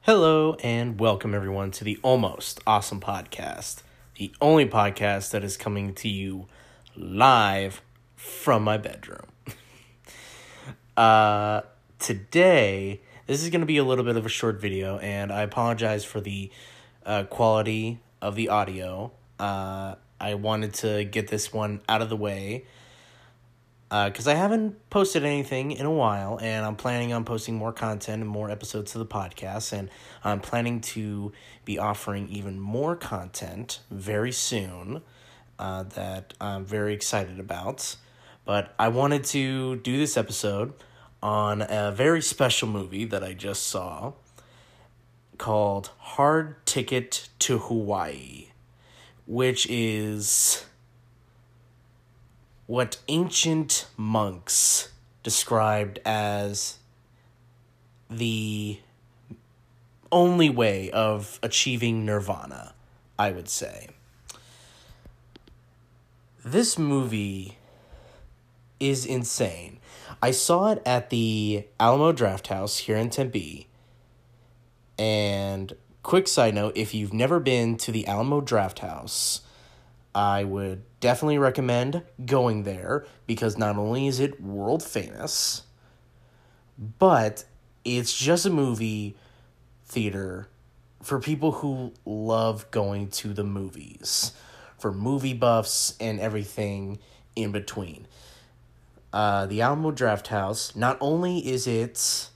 Hello and welcome everyone to the Almost Awesome Podcast, the only podcast that is coming to you live from my bedroom. uh, today, this is going to be a little bit of a short video, and I apologize for the uh, quality of the audio. Uh, I wanted to get this one out of the way because uh, I haven't posted anything in a while, and I'm planning on posting more content and more episodes of the podcast, and I'm planning to be offering even more content very soon uh, that I'm very excited about. But I wanted to do this episode on a very special movie that I just saw called Hard Ticket to Hawaii, which is what ancient monks described as the only way of achieving nirvana, I would say. This movie is insane. I saw it at the Alamo Drafthouse here in Tempe. And quick side note if you've never been to the Alamo Drafthouse, I would definitely recommend going there because not only is it world famous, but it's just a movie theater for people who love going to the movies, for movie buffs and everything in between. Uh, the Alamo Drafthouse, not only is it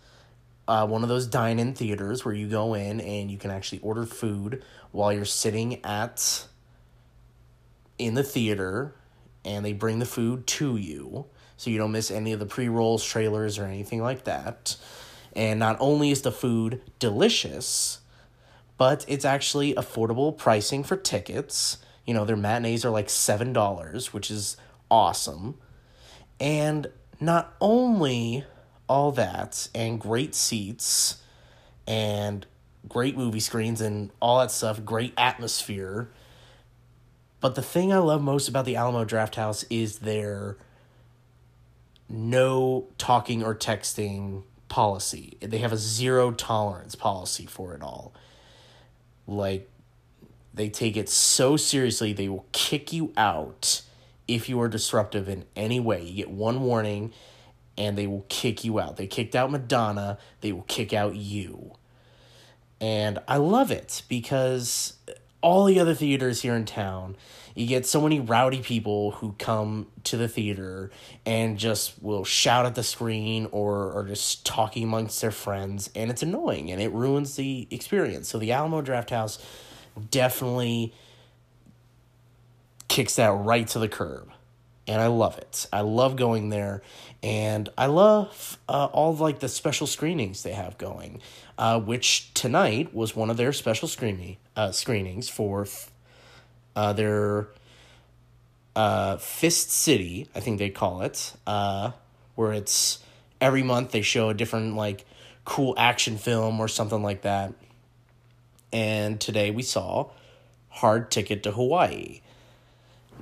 uh, one of those dine in theaters where you go in and you can actually order food while you're sitting at in the theater and they bring the food to you. So you don't miss any of the pre-rolls trailers or anything like that. And not only is the food delicious but it's actually affordable pricing for tickets. You know their matinees are like seven dollars which is awesome. And not only all that and great seats and great movie screens and all that stuff great atmosphere but the thing I love most about the Alamo Drafthouse is their no talking or texting policy. They have a zero tolerance policy for it all. Like, they take it so seriously, they will kick you out if you are disruptive in any way. You get one warning and they will kick you out. They kicked out Madonna, they will kick out you. And I love it because all the other theaters here in town, you get so many rowdy people who come to the theater and just will shout at the screen or are just talking amongst their friends and it's annoying and it ruins the experience. So the Alamo Drafthouse definitely kicks that right to the curb. And I love it. I love going there and I love uh, all like the special screenings they have going, uh, which tonight was one of their special screening uh, screenings for uh, their uh, Fist City, I think they call it, uh, where it's every month they show a different like cool action film or something like that. And today we saw Hard Ticket to Hawaii.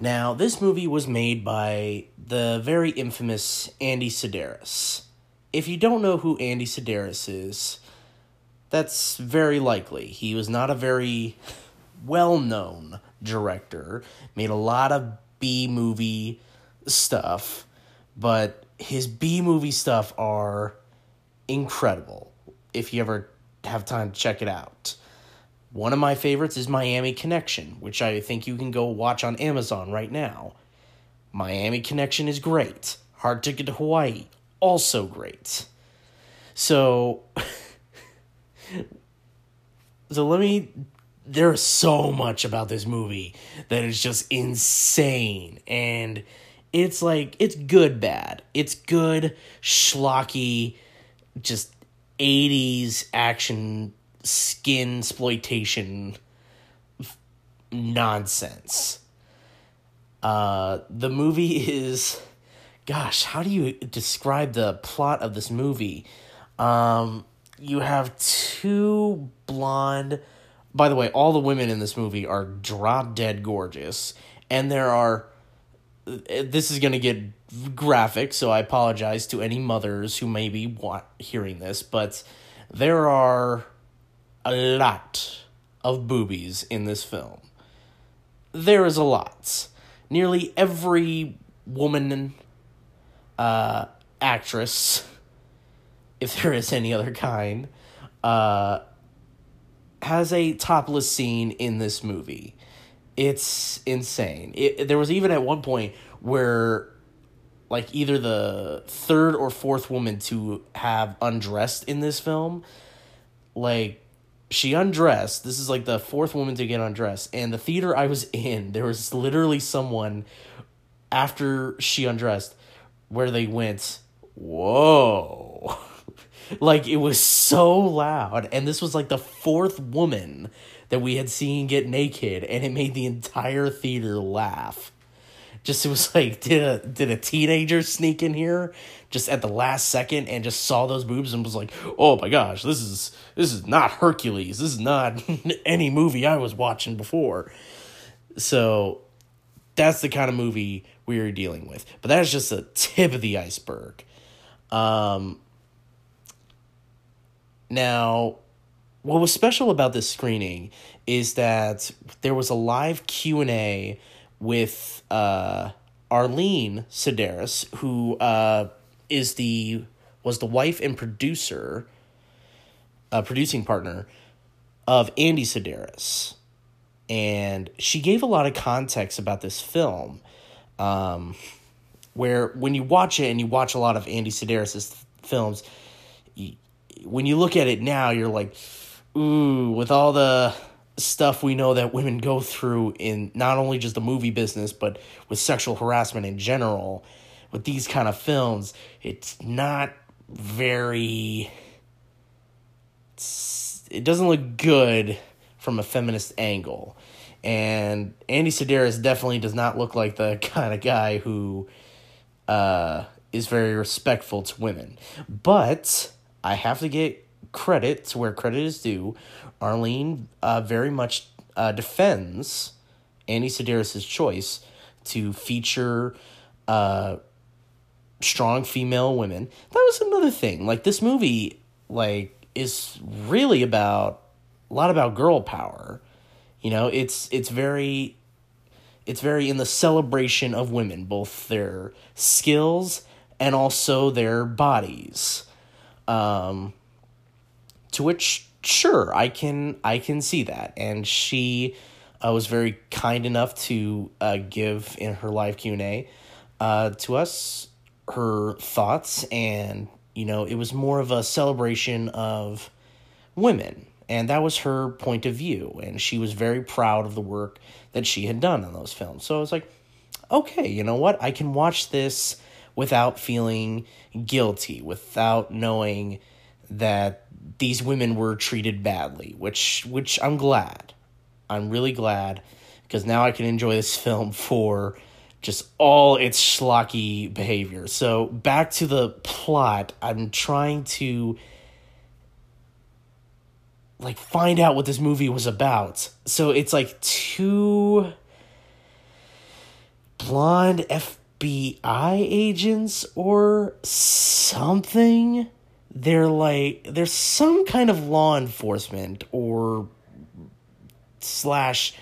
Now, this movie was made by the very infamous Andy Sidaris. If you don't know who Andy Sidaris is, that's very likely. He was not a very well known director, made a lot of B movie stuff, but his B movie stuff are incredible if you ever have time to check it out. One of my favorites is Miami Connection, which I think you can go watch on Amazon right now. Miami Connection is great. Hard Ticket to Hawaii, also great. So, so let me. There's so much about this movie that is just insane, and it's like it's good bad. It's good schlocky, just '80s action skin exploitation nonsense. Uh, the movie is, gosh, how do you describe the plot of this movie? Um, you have two blonde. By the way, all the women in this movie are drop dead gorgeous, and there are this is going to get graphic, so I apologize to any mothers who may be want, hearing this, but there are a lot of boobies in this film. There is a lot. Nearly every woman uh, actress, if there is any other kind, uh, has a topless scene in this movie. It's insane. It, there was even at one point where like either the third or fourth woman to have undressed in this film like she undressed. This is like the fourth woman to get undressed. And the theater i was in there was literally someone after she undressed where they went whoa. Like it was so loud. And this was like the fourth woman that we had seen get naked and it made the entire theater laugh just it was like did a did a teenager sneak in here just at the last second and just saw those boobs and was like oh my gosh this is this is not hercules. This is not any movie i was watching before. So that's the kind of movie we are dealing with. But that's just the tip of the iceberg. Um now what was special about this screening is that there was a live q&a with uh, Arlene Sidaris, who uh, is the was the wife and producer, uh, producing partner of Andy Sidaris, and she gave a lot of context about this film. Um, where when you watch it and you watch a lot of Andy Sidaris's films, you, when you look at it now, you're like, ooh, with all the stuff we know that women go through in not only just the movie business but with sexual harassment in general with these kind of films it's not very it's, it doesn't look good from a feminist angle. And Andy Sidaris definitely does not look like the kind of guy who uh, is very respectful to women. But I have to get credit to where credit is due Arlene uh, very much uh, defends Andy Sidaris' choice to feature uh, strong female women. That was another thing. Like this movie, like is really about a lot about girl power. You know, it's it's very it's very in the celebration of women, both their skills and also their bodies. Um, to which sure i can i can see that. And she uh, was very kind enough to uh, give in her live q&a uh, to us her thoughts. And you know it was more of a celebration of women. And that was her point of view. And she was very proud of the work that she had done on those films. So i was like okay you know what? I can watch this without feeling guilty without knowing that these women were treated badly, which which I'm glad. I'm really glad because now I can enjoy this film for just all its schlocky behavior. So back to the plot, I'm trying to like find out what this movie was about. So it's like two blonde FBI agents or something they're like there's some kind of law enforcement or slash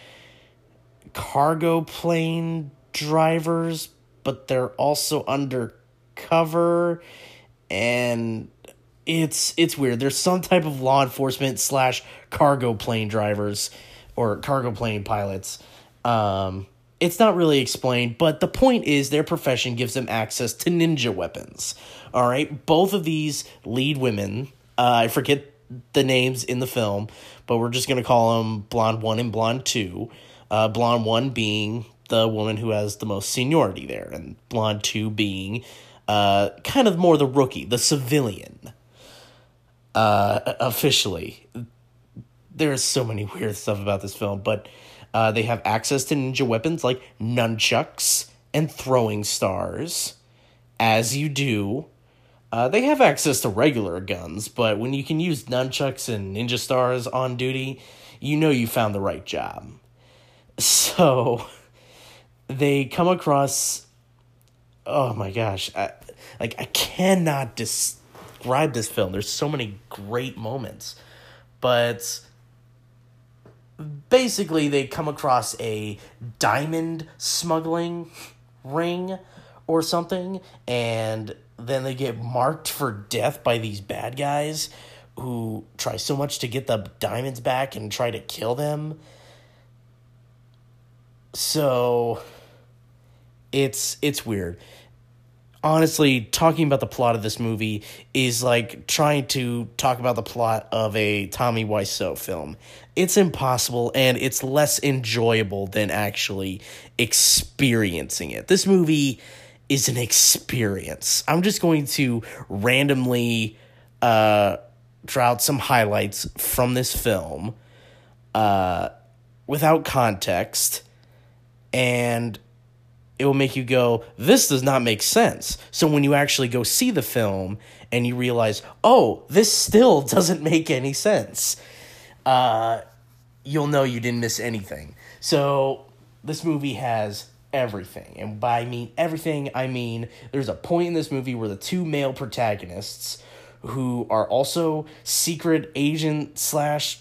cargo plane drivers but they're also undercover. And it's it's weird. There's some type of law enforcement slash cargo plane drivers or cargo plane pilots. Um it's not really explained, but the point is their profession gives them access to ninja weapons. All right, both of these lead women, uh, I forget the names in the film, but we're just gonna call them Blonde One and Blonde Two. Uh, blonde One being the woman who has the most seniority there, and Blonde Two being uh, kind of more the rookie, the civilian. Uh, officially, there's so many weird stuff about this film, but uh, they have access to ninja weapons like nunchucks and throwing stars, as you do. Uh, they have access to regular guns, but when you can use nunchucks and ninja stars on duty, you know you found the right job. So, they come across oh my gosh I, like i cannot describe this film there's so many great moments but basically they come across a diamond smuggling ring or something and then they get marked for death by these bad guys who try so much to get the diamonds back and try to kill them so it's it's weird honestly, talking about the plot of this movie is like trying to talk about the plot of a Tommy Wiseau film. It's impossible and it's less enjoyable than actually experiencing it. This movie is an experience. I'm just going to randomly uh, draw out some highlights from this film uh, without context and it will make you go, this does not make sense. So when you actually go see the film and you realize, oh, this still doesn't make any sense, uh, you'll know you didn't miss anything. So this movie has everything. And by mean everything, I mean there's a point in this movie where the two male protagonists who are also secret agent slash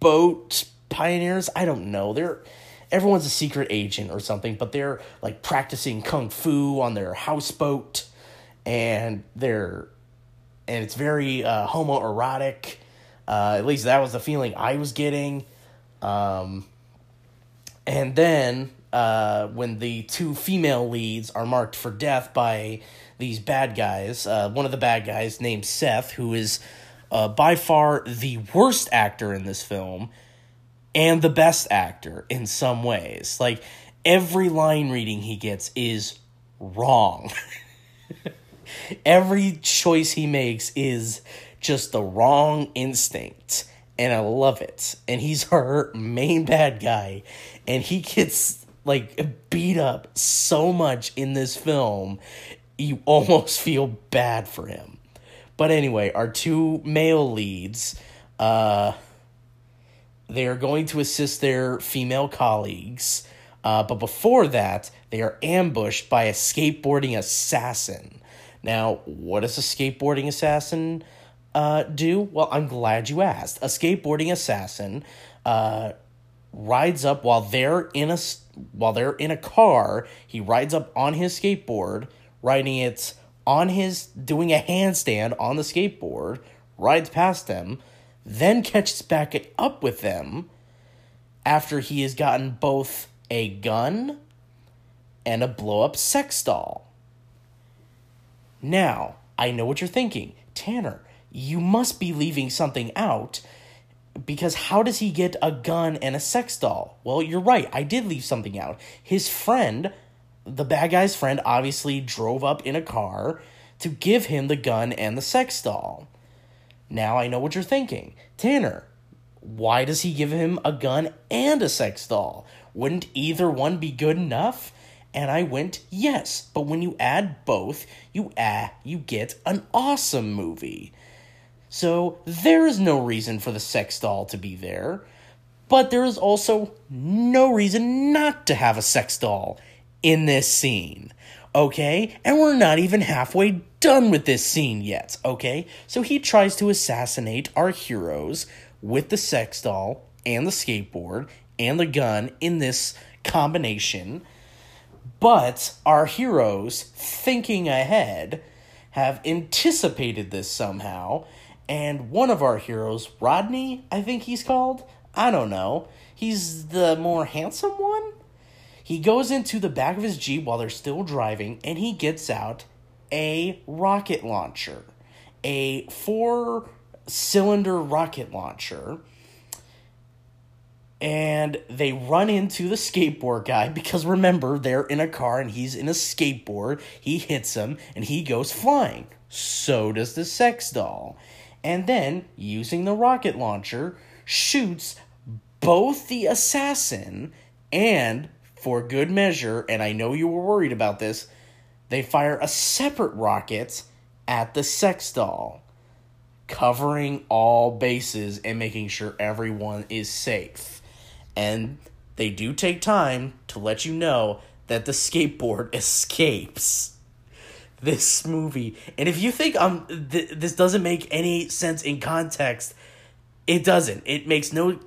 boat pioneers, I don't know. They're everyone's a secret agent or something, but they're like practicing kung fu on their houseboat, and they're and it's very uh, homoerotic. Uh, at least that was the feeling I was getting. Um, and then uh, when the two female leads are marked for death by these bad guys, uh, one of the bad guys named Seth, who is uh, by far the worst actor in this film, and the best actor in some ways. Like every line reading he gets is wrong. every choice he makes is just the wrong instinct. And I love it. And he's our main bad guy. And he gets like beat up so much in this film, you almost feel bad for him. But anyway, our two male leads, uh, they are going to assist their female colleagues. Uh, but before that, they are ambushed by a skateboarding assassin. Now, what does a skateboarding assassin uh, do? Well, I'm glad you asked. A skateboarding assassin uh, rides up while they're in a while they're in a car. He rides up on his skateboard, riding it on his doing a handstand on the skateboard. Rides past them then catches back up with them after he has gotten both a gun and a blow up sex doll. Now, I know what you're thinking. Tanner, you must be leaving something out because how does he get a gun and a sex doll? Well, you're right. I did leave something out. His friend, the bad guy's friend, obviously drove up in a car to give him the gun and the sex doll. Now I know what you're thinking. Tanner, why does he give him a gun and a sex doll? Wouldn't either one be good enough? And I went, yes, but when you add both, you ah, you get an awesome movie. So there is no reason for the sex doll to be there, but there is also no reason not to have a sex doll in this scene. Okay? And we're not even halfway done with this scene yet, okay? So he tries to assassinate our heroes with the sex doll and the skateboard and the gun in this combination. But our heroes, thinking ahead, have anticipated this somehow. And one of our heroes, Rodney, I think he's called. I don't know. He's the more handsome one? He goes into the back of his Jeep while they're still driving and he gets out a rocket launcher, a four cylinder rocket launcher. And they run into the skateboard guy because remember, they're in a car and he's in a skateboard. He hits him and he goes flying. So does the sex doll. And then, using the rocket launcher, shoots both the assassin and, for good measure, and I know you were worried about this, they fire a separate rocket at the sex doll, covering all bases and making sure everyone is safe. And they do take time to let you know that the skateboard escapes this movie. And if you think um th- this doesn't make any sense in context, it doesn't. It makes no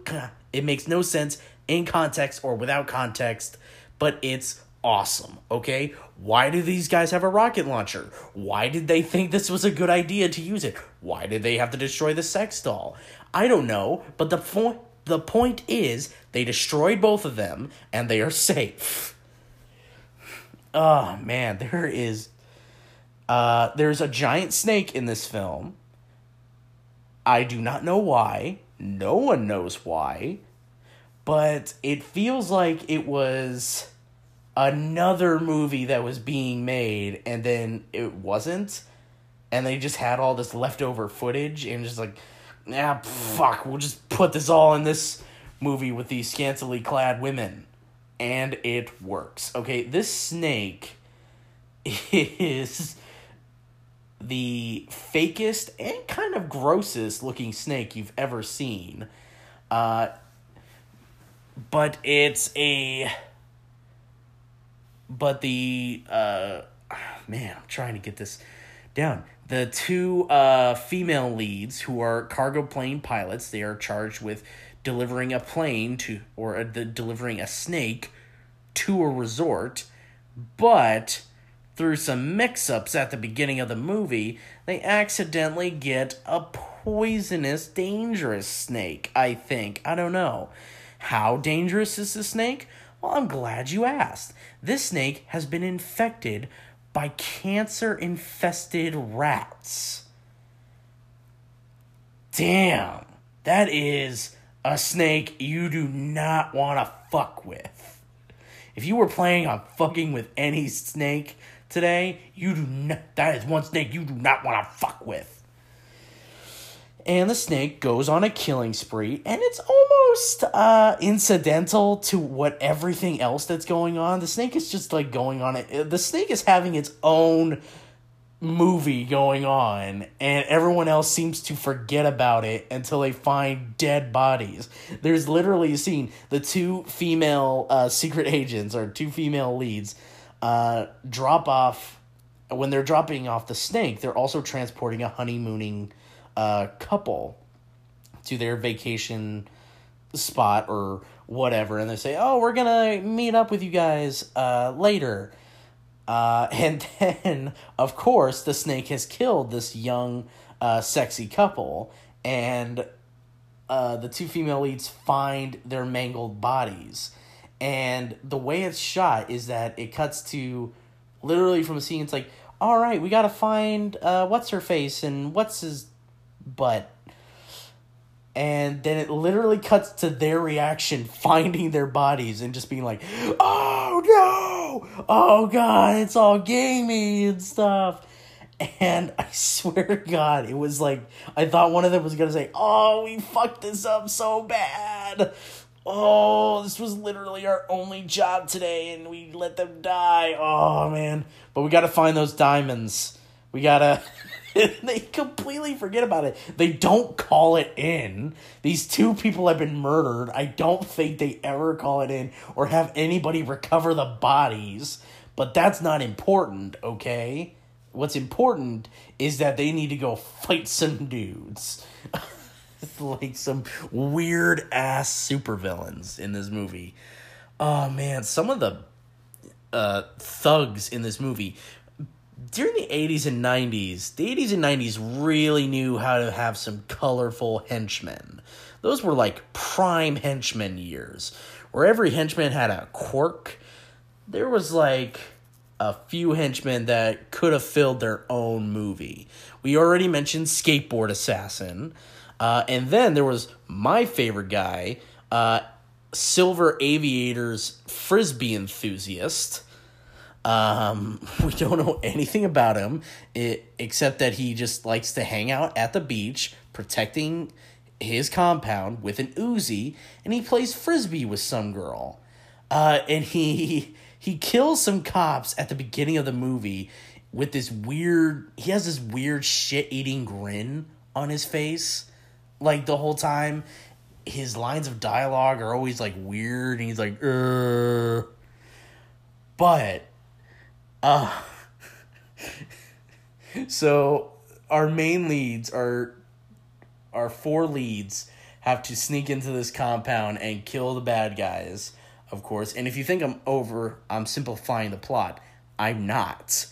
it makes no sense in context or without context, but it's awesome, okay? Why do these guys have a rocket launcher? Why did they think this was a good idea to use it? Why did they have to destroy the sex doll? I don't know, but the point the point is they destroyed both of them and they are safe. Oh man, there is uh there's a giant snake in this film. I do not know why. No one knows why. But it feels like it was another movie that was being made and then it wasn't and they just had all this leftover footage and just like yeah fuck we'll just put this all in this movie with these scantily clad women and it works okay this snake is the fakest and kind of grossest looking snake you've ever seen. Uh but it's a but the uh man i'm trying to get this down. The two uh female leads who are cargo plane pilots they are charged with delivering a plane to or uh, the, delivering a snake to a resort but through some mix-ups at the beginning of the movie they accidentally get a poisonous dangerous snake i think i don't know how dangerous is the snake well, I'm glad you asked. This snake has been infected by cancer infested rats. Damn, that is a snake you do not want to fuck with. If you were planning on fucking with any snake today, you do not, that is one snake you do not want to fuck with. And the snake goes on a killing spree and it's almost uh incidental to what everything else that's going on. The snake is just like going on it the snake is having its own movie going on and everyone else seems to forget about it until they find dead bodies. There's literally a scene the two female uh, secret agents or two female leads uh, drop off when they're dropping off the snake they're also transporting a honeymooning uh, couple to their vacation spot or whatever, and they say, "Oh, we're gonna meet up with you guys uh, later." Uh, and then, of course, the snake has killed this young, uh, sexy couple, and uh, the two female leads find their mangled bodies. And the way it's shot is that it cuts to literally from a scene. It's like, all right, we gotta find uh, what's her face and what's his butt. And then it literally cuts to their reaction finding their bodies and just being like oh no! Oh god it's all gamey and stuff. And i swear to god it was like i thought one of them was gonna say oh we fucked this up so bad oh this was literally our only job today and we let them die oh man but we gotta find those diamonds we gotta they completely forget about it. They don't call it in. These two people have been murdered. I don't think they ever call it in or have anybody recover the bodies. But that's not important, okay? What's important is that they need to go fight some dudes. like some weird ass supervillains in this movie. Oh man, some of the uh, thugs in this movie during the 80s and 90s, the 80s and 90s really knew how to have some colorful henchmen. Those were like prime henchmen years, where every henchman had a quirk. There was like a few henchmen that could have filled their own movie. We already mentioned Skateboard Assassin. Uh, and then there was my favorite guy, uh, Silver Aviator's Frisbee Enthusiast. Um, we don't know anything about him it, except that he just likes to hang out at the beach, protecting his compound with an Uzi, and he plays frisbee with some girl. Uh, and he he kills some cops at the beginning of the movie with this weird. He has this weird shit eating grin on his face, like the whole time, his lines of dialogue are always like weird and he's like uh but uh so our main leads are our four leads have to sneak into this compound and kill the bad guys, of course. And if you think I'm over, I'm simplifying the plot. I'm not.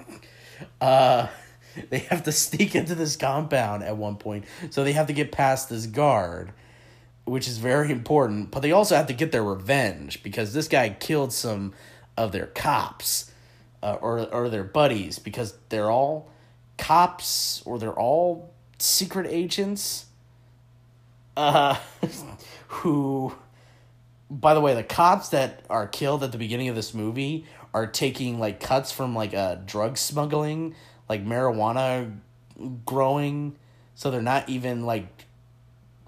uh they have to sneak into this compound at one point. So they have to get past this guard, which is very important. But they also have to get their revenge because this guy killed some of their cops uh, or, or their buddies because they're all cops or they're all secret agents uh, who by the way the cops that are killed at the beginning of this movie are taking like cuts from like a drug smuggling like marijuana growing so they're not even like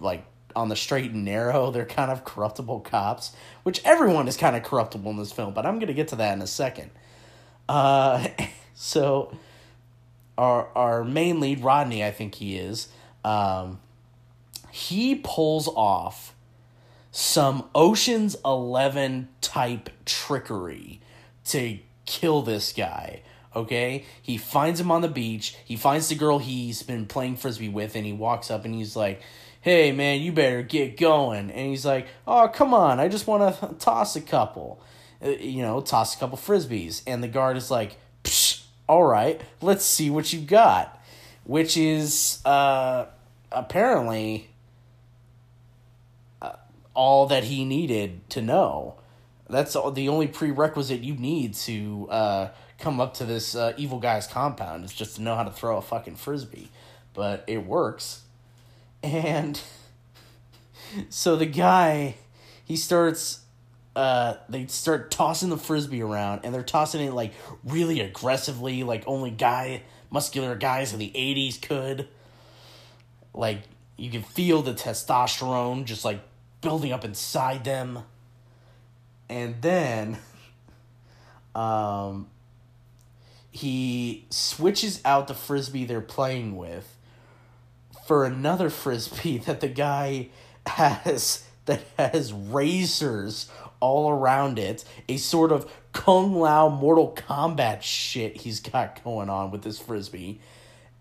like on the straight and narrow. They're kind of corruptible cops which everyone is kind of corruptible in this film but i'm going to get to that in a second. Uh so our our main lead rodney i think he is um he pulls off some oceans 11 type trickery to kill this guy Okay, he finds him on the beach. He finds the girl he's been playing frisbee with, and he walks up and he's like, "Hey, man, you better get going." And he's like, "Oh, come on, I just want to toss a couple, uh, you know, toss a couple frisbees." And the guard is like, "All right, let's see what you got," which is uh, apparently uh, all that he needed to know. That's the only prerequisite you need to uh, come up to this uh, evil guy's compound is just to know how to throw a fucking frisbee. But it works. And so the guy, he starts uh, they start tossing the frisbee around and they're tossing it like really aggressively, like only guy muscular guys in the 80s could. Like you can feel the testosterone just like building up inside them. And then um he switches out the frisbee they're playing with for another frisbee that the guy has that has razors all around it. A sort of Kung Lao Mortal Kombat shit he's got going on with this frisbee.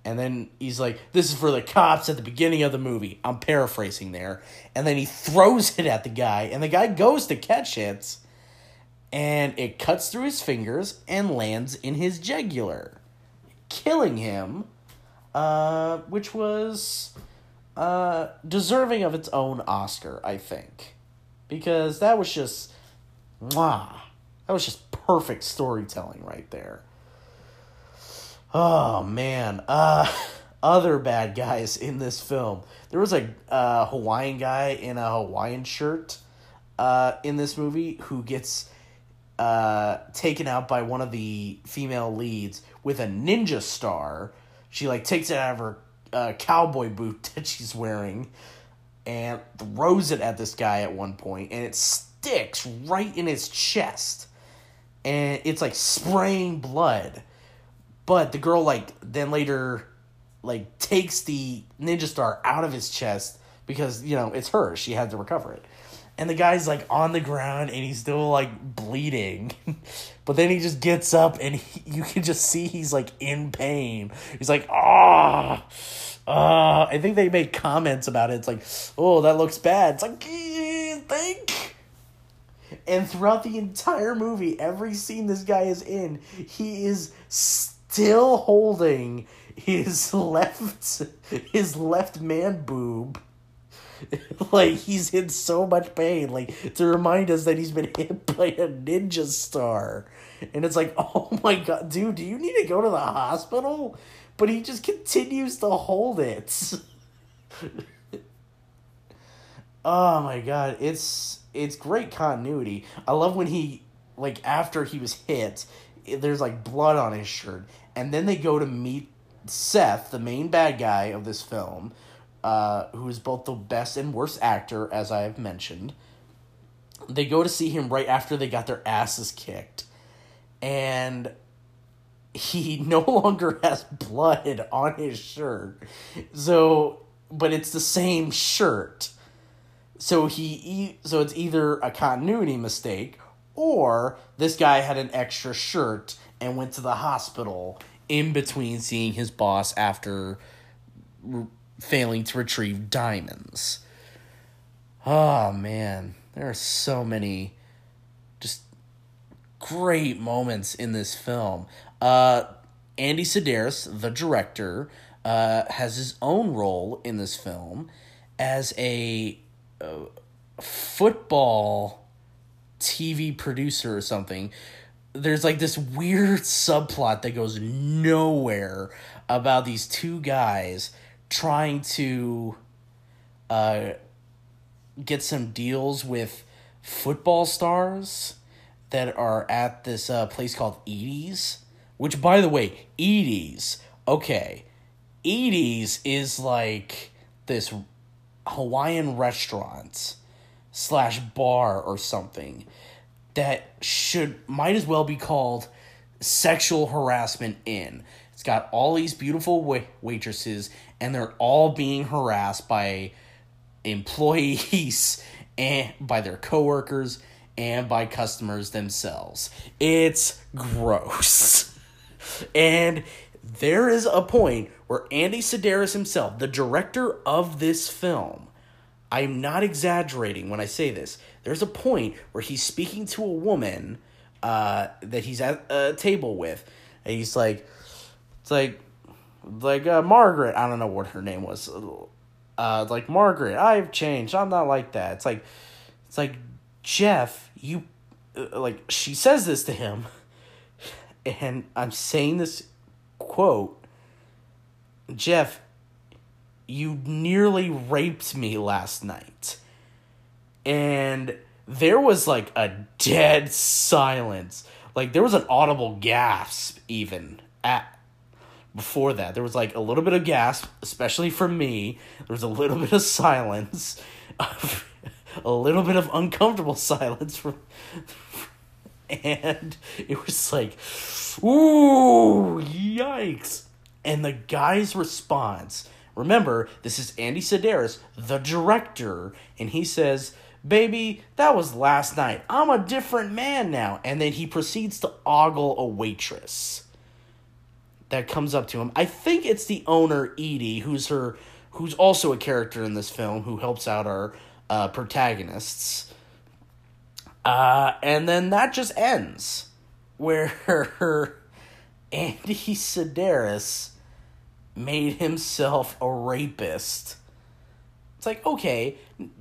And then he's like, This is for the cops at the beginning of the movie. I'm paraphrasing there. And then he throws it at the guy, and the guy goes to catch it and it cuts through his fingers and lands in his jugular, killing him, uh, which was uh, deserving of its own Oscar, I think, because that was just, mwah, that was just perfect storytelling right there. Oh man, uh, other bad guys in this film. There was a uh, Hawaiian guy in a Hawaiian shirt uh, in this movie who gets uh, taken out by one of the female leads with a ninja star. She like takes it out of her uh, cowboy boot that she's wearing and throws it at this guy at one point, and it sticks right in his chest, and it's like spraying blood. But the girl like then later like takes the ninja star out of his chest because you know it's hers. She had to recover it and the guy's like on the ground and he's still like bleeding. But then he just gets up and he, you can just see he's like in pain. He's like ah ah. I think they made comments about it. It's like oh that looks bad. It's like think and throughout the entire movie every scene this guy is in he is still holding his left his left man boob like he's in so much pain like to remind us that he's been hit by a ninja star. And it's like oh my god dude do you need to go to the hospital? But he just continues to hold it. Oh my god it's it's great continuity. I love when he like after he was hit there's like blood on his shirt. And then they go to meet seth the main bad guy of this film uh, who is both the best and worst actor, as I have mentioned. They go to see him right after they got their asses kicked. And he no longer has blood on his shirt. So, but it's the same shirt. so he so it's either a continuity mistake or this guy had an extra shirt and went to the hospital in between seeing his boss after failing to retrieve diamonds. Oh man, there are so many just great moments in this film. Uh, Andy Sidaris, the director, uh, has his own role in this film as a uh, football TV producer or something. There's like this weird subplot that goes nowhere about these two guys trying to uh, get some deals with football stars that are at this uh, place called Edie's. Which, by the way, Edie's, okay, Edie's is like this Hawaiian restaurant slash bar or something that should might as well be called sexual harassment inn. It's got all these beautiful wait- waitresses and they're all being harassed by employees and by their coworkers and by customers themselves. It's gross. and there is a point where Andy Sidaris himself, the director of this film, I'm not exaggerating when I say this. There's a point where he's speaking to a woman uh, that he's at a table with, and he's like, it's like, like uh, Margaret. I don't know what her name was. Uh, like Margaret, I've changed. I'm not like that. It's like, it's like Jeff. You, uh, like she says this to him, and I'm saying this quote. Jeff, you nearly raped me last night. And there was like a dead silence. Like there was an audible gasp even at before that. There was like a little bit of gasp, especially from me. There was a little bit of silence. a little bit of uncomfortable silence from and it was like ooh yikes and the guy's response Remember, this is Andy Sidaris, the director, and he says, Baby, that was last night. I'm a different man now. And then he proceeds to ogle a waitress that comes up to him. I think it's the owner, Edie, who's her who's also a character in this film who helps out our uh, protagonists. Uh, and then that just ends where Andy Sidaris made himself a rapist. It's like, okay,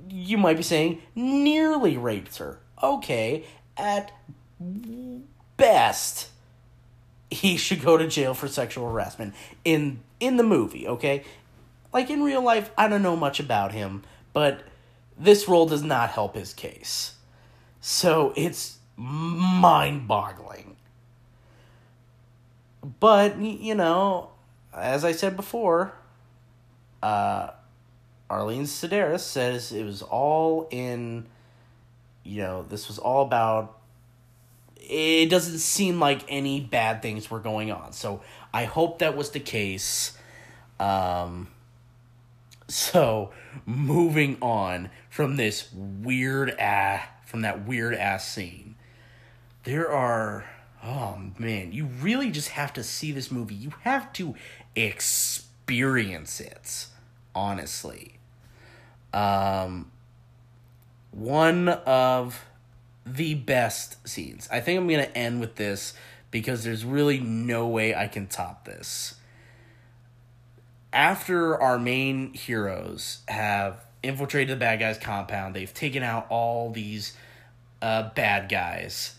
you might be saying nearly raped her. Okay, at best, he should go to jail for sexual harassment in in the movie, okay? Like in real life, I don't know much about him, but this role does not help his case. So it's mind-boggling. But you know, as I said before, uh, Arlene Sidaris says it was all in, you know, this was all about. It doesn't seem like any bad things were going on. So I hope that was the case. Um, so moving on from this weird ass, from that weird ass scene, there are oh man, you really just have to see this movie. You have to experience it, honestly. Um, one of the best scenes. I think I'm going to end with this because there's really no way I can top this. After our main heroes have infiltrated the bad guys' compound, they've taken out all these uh, bad guys.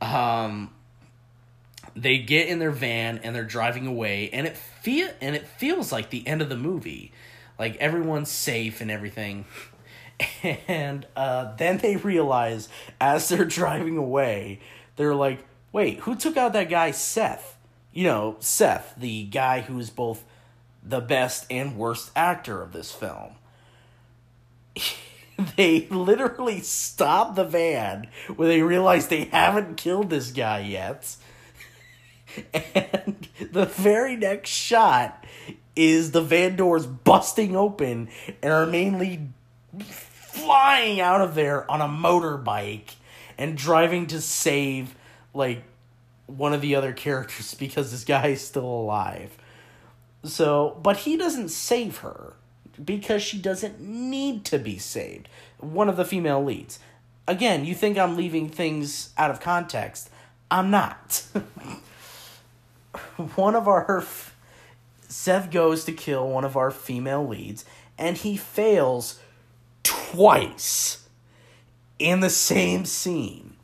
Um, they get in their van and they're driving away and it feel and it feels like the end of the movie like everyone's safe and everything and uh, then they realize as they're driving away they're like wait who took out that guy seth? You know seth the guy who's both the best and worst actor of this film. They literally stop the van when they realize they haven't killed this guy yet. And the very next shot is the van doors busting open and our main lead flying out of there on a motorbike and driving to save like one of the other characters because this guy is still alive. So, but he doesn't save her because she doesn't need to be saved. One of the female leads. Again, you think I'm leaving things out of context. I'm not. one of our. Seth goes to kill one of our female leads, and he fails twice in the same scene.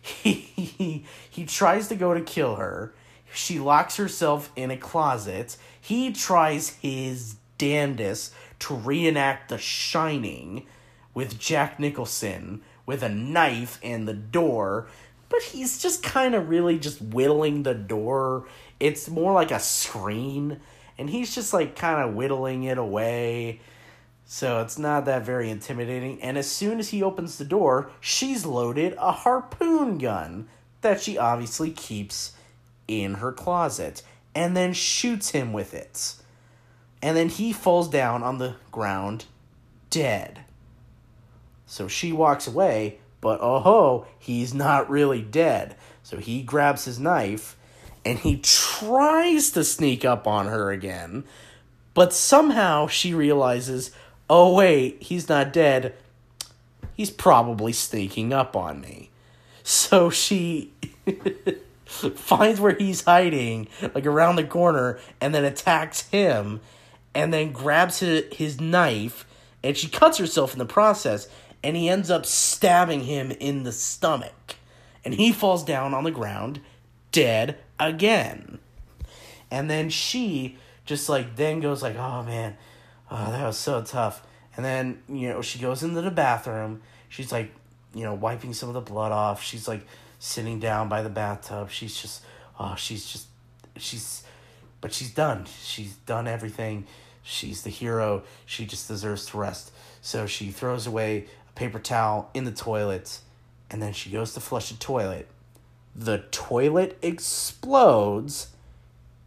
He, he, he tries to go to kill her. She locks herself in a closet. He tries his damnedest to reenact The Shining with Jack Nicholson with a knife and the door, but he's just kind of really just whittling the door. It's more like a screen, and he's just like kind of whittling it away. So it's not that very intimidating. And as soon as he opens the door, she's loaded a harpoon gun that she obviously keeps in her closet and then shoots him with it. And then he falls down on the ground dead. So she walks away, but oh ho, he's not really dead. So he grabs his knife and he tries to sneak up on her again, but somehow she realizes, oh wait, he's not dead. He's probably sneaking up on me. So she finds where he's hiding, like around the corner, and then attacks him, and then grabs his, his knife, and she cuts herself in the process, and he ends up stabbing him in the stomach. And he falls down on the ground, dead again. And then she just like then goes like, oh man, oh, that was so tough. And then, you know, she goes into the bathroom. She's like, you know, wiping some of the blood off. She's like sitting down by the bathtub. She's just, oh, she's just, she's, but she's done. She's done everything. She's the hero. She just deserves to rest. So she throws away a paper towel in the toilet and then she goes to flush the toilet. The toilet explodes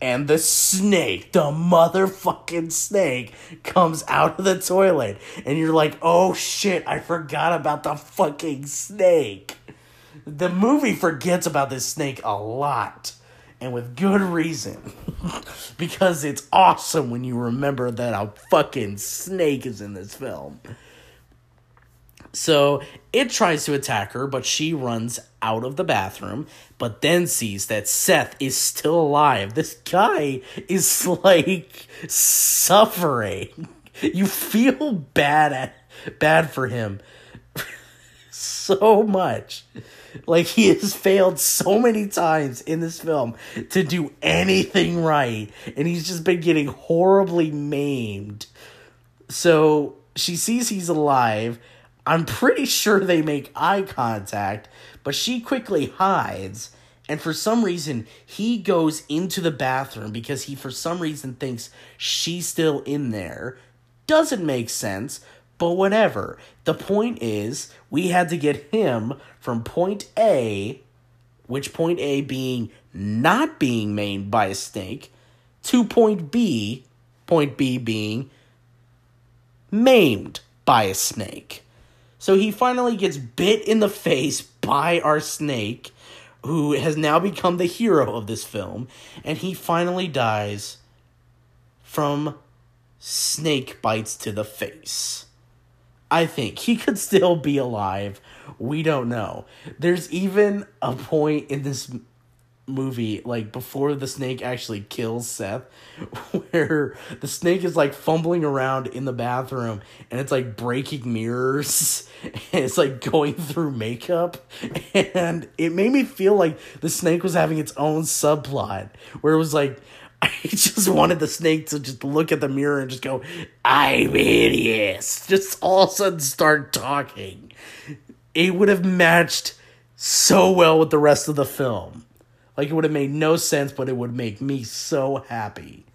and the snake, the motherfucking snake, comes out of the toilet. And you're like, oh shit, I forgot about the fucking snake. The movie forgets about this snake a lot. And with good reason. because it's awesome when you remember that a fucking snake is in this film. So it tries to attack her, but she runs out of the bathroom, but then sees that Seth is still alive. This guy is like suffering. You feel bad at, bad for him so much. Like he has failed so many times in this film to do anything right, and he's just been getting horribly maimed. So she sees he's alive I'm pretty sure they make eye contact, but she quickly hides. And for some reason, he goes into the bathroom because he, for some reason, thinks she's still in there. Doesn't make sense, but whatever. The point is, we had to get him from point A, which point A being not being maimed by a snake, to point B, point B being maimed by a snake. So he finally gets bit in the face by our snake, who has now become the hero of this film, and he finally dies from snake bites to the face. I think he could still be alive. We don't know. There's even a point in this movie, like before the snake actually kills Seth, where the snake is like fumbling around in the bathroom and it's like breaking mirrors and it's like going through makeup. And it made me feel like the snake was having its own subplot where it was like, I just wanted the snake to just look at the mirror and just go, I'm hideous. Just all of a sudden start talking. It would have matched so well with the rest of the film like it would have made no sense, but it would make me so happy.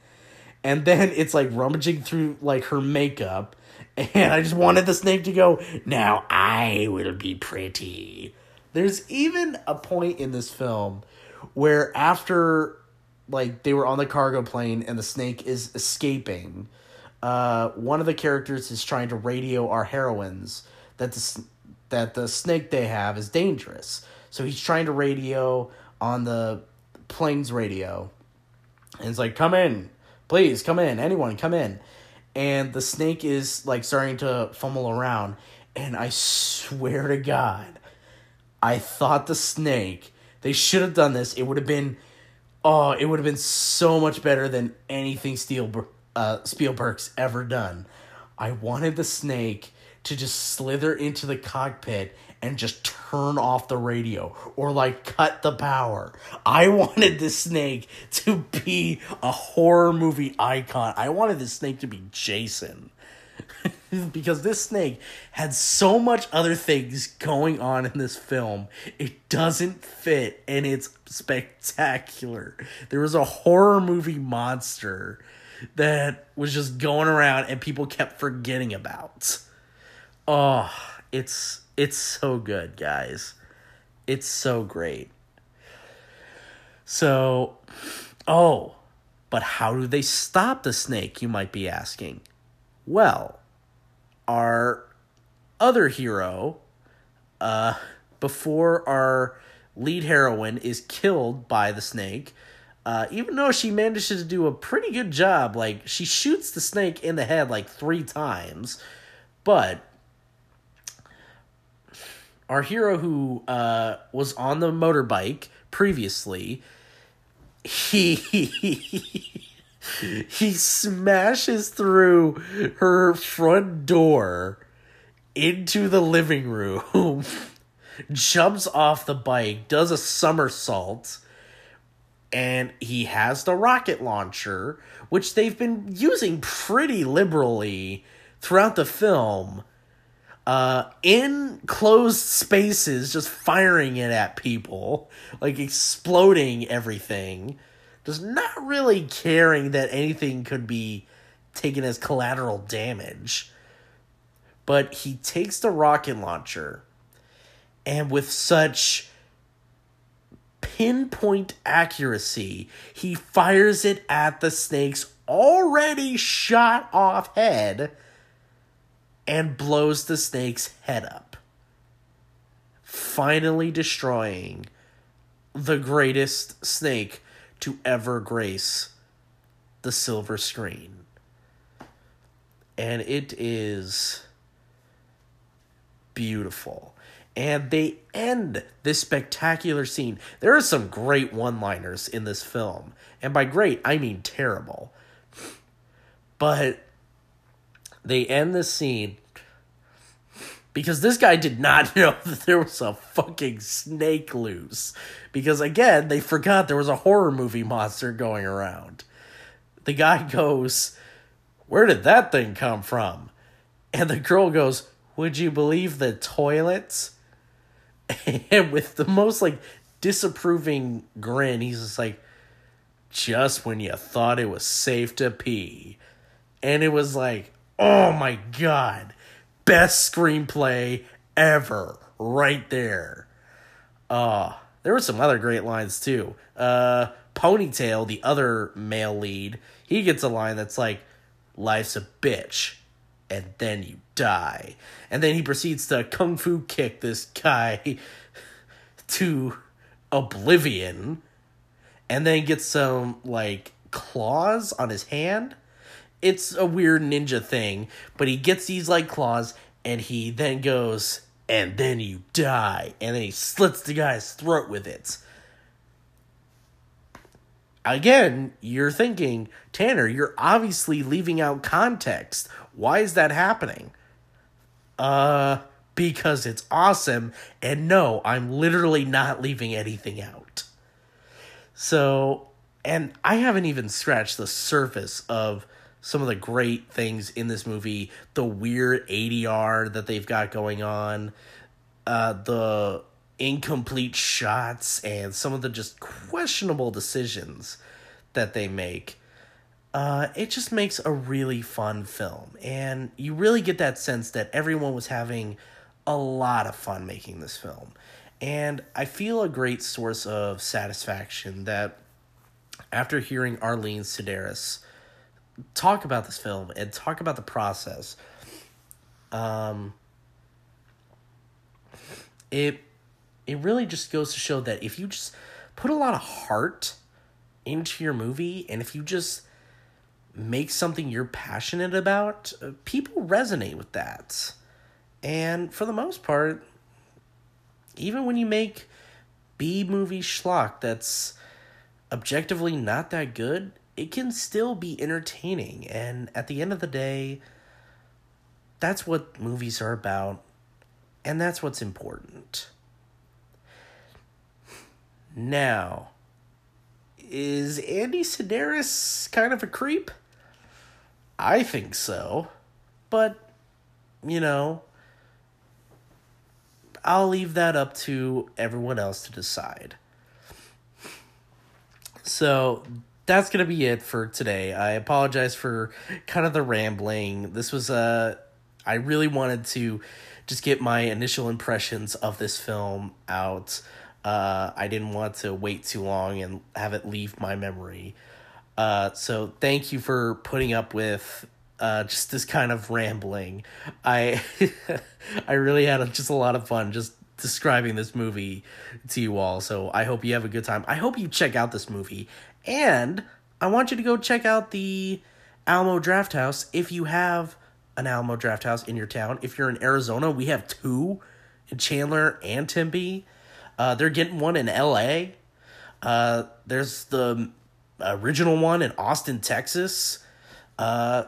And then it's like rummaging through like her makeup, and I just wanted the snake to go, Now I will be pretty. There's even a point in this film where after like they were on the cargo plane and the snake is escaping, uh, one of the characters is trying to radio our heroines that the that the snake they have is dangerous. So he's trying to radio on the plane's radio, and it's like, "Come in, please, come in, anyone, come in." And the snake is like starting to fumble around, and I swear to God, I thought the snake. They should have done this. It would have been, oh, it would have been so much better than anything uh, Spielberg's ever done. I wanted the snake to just slither into the cockpit and just turn off the radio or like cut the power. I wanted the snake to be a horror movie icon. I wanted the snake to be Jason. because this snake had so much other things going on in this film. It doesn't fit and it's spectacular. There was a horror movie monster that was just going around and people kept forgetting about. Oh, it's it's so good, guys. It's so great. So, oh, but how do they stop the snake, you might be asking? Well, our other hero, uh, before our lead heroine is killed by the snake, uh, even though she manages to do a pretty good job, like she shoots the snake in the head like three times, but our hero who uh, was on the motorbike previously, he he smashes through her front door into the living room, jumps off the bike, does a somersault, and he has the rocket launcher, which they've been using pretty liberally throughout the film. Uh, in closed spaces, just firing it at people, like exploding everything just not really caring that anything could be taken as collateral damage. But he takes the rocket launcher and with such pinpoint accuracy, he fires it at the snake's already shot off head and blows the snake's head up. Finally destroying the greatest snake to ever grace the silver screen. And it is beautiful. And they end this spectacular scene. There are some great one liners in this film. And by great, I mean terrible. But they end the scene because this guy did not know that there was a fucking snake loose. Because again, they forgot there was a horror movie monster going around. The guy goes, Where did that thing come from? And the girl goes, Would you believe the toilets? And with the most like disapproving grin, he's just like, Just when you thought it was safe to pee. And it was like, Oh my god best screenplay ever right there. Uh, there were some other great lines too. Uh, Ponytail, the other male lead, he gets a line that's like, Life's a bitch, and then you die. And then he proceeds to kung fu kick this guy to oblivion, and then gets some, like, claws on his hand it's a weird ninja thing, but he gets these like claws and he then goes, and then you die. And then he slits the guy's throat with it. Again, you're thinking, Tanner, you're obviously leaving out context. Why is that happening? Uh, because it's awesome. And no, I'm literally not leaving anything out. So, and I haven't even scratched the surface of some of the great things in this movie, the weird ADR that they've got going on, uh, the incomplete shots, and some of the just questionable decisions that they make. Uh, it just makes a really fun film. And you really get that sense that everyone was having a lot of fun making this film. And I feel a great source of satisfaction that after hearing Arlene Sidaris talk about this film and talk about the process. Um, it it really just goes to show that if you just put a lot of heart into your movie and if you just make something you're passionate about, uh, people resonate with that. And for the most part, even when you make B movie schlock that's objectively not that good, it can still be entertaining. And at the end of the day, that's what movies are about, and that's what's important. Now, is Andy Sidaris kind of a creep? I think so. But, you know, I'll leave that up to everyone else to decide. So that's gonna be it for today. I apologize for kind of the rambling. This was uh I really wanted to just get my initial impressions of this film out. Uh, I didn't want to wait too long and have it leave my memory. Uh, so thank you for putting up with uh, just this kind of rambling. I I really had a, just a lot of fun just describing this movie to you all. So I hope you have a good time. I hope you check out this movie, and I want you to go check out the Alamo Drafthouse if you have an Alamo Drafthouse in your town. If you're in Arizona, we have two in Chandler and Tempe. Uh, they're getting one in L.A. Uh, there's the original one in Austin, Texas. Uh,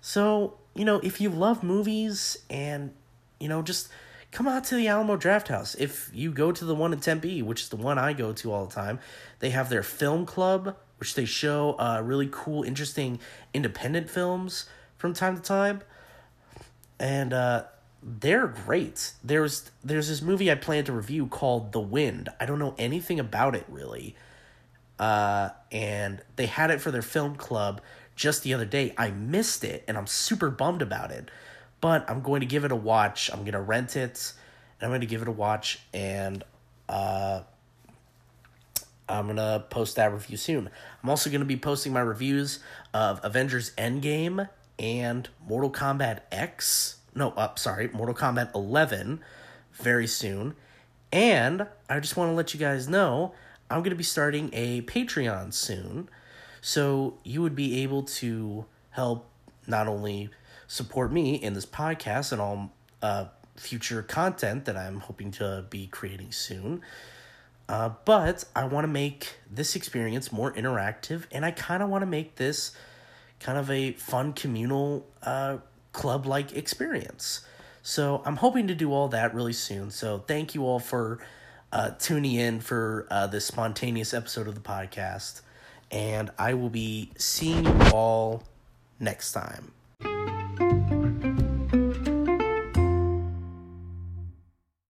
so you know, if you love movies and you know, just come out to the Alamo Drafthouse. If you go to the one in Tempe, which is the one I go to all the time, they have their film club, which they show uh, really cool, interesting independent films from time to time, and uh, they're great. There's there's this movie I plan to review called The Wind. I don't know anything about it really, uh, and they had it for their film club just the other day. I missed it, and I'm super bummed about it but I'm going to give it a watch. I'm going to rent it and I'm going to give it a watch and uh, I'm going to post that review soon. I'm also going to be posting my reviews of Avengers Endgame and Mortal Kombat X. No, uh, sorry, Mortal Kombat 11 very soon. And I just want to let you guys know I'm going to be starting a Patreon soon. So you would be able to help not only support me in this podcast and all uh, future content that I'm hoping to be creating soon. Uh, but I want to make this experience more interactive, and I kind of want to make this kind of a fun communal uh, club like experience. So I'm hoping to do all that really soon. So thank you all for uh, tuning in for uh, this spontaneous episode of the podcast. And I will be seeing you all next time. Thank you.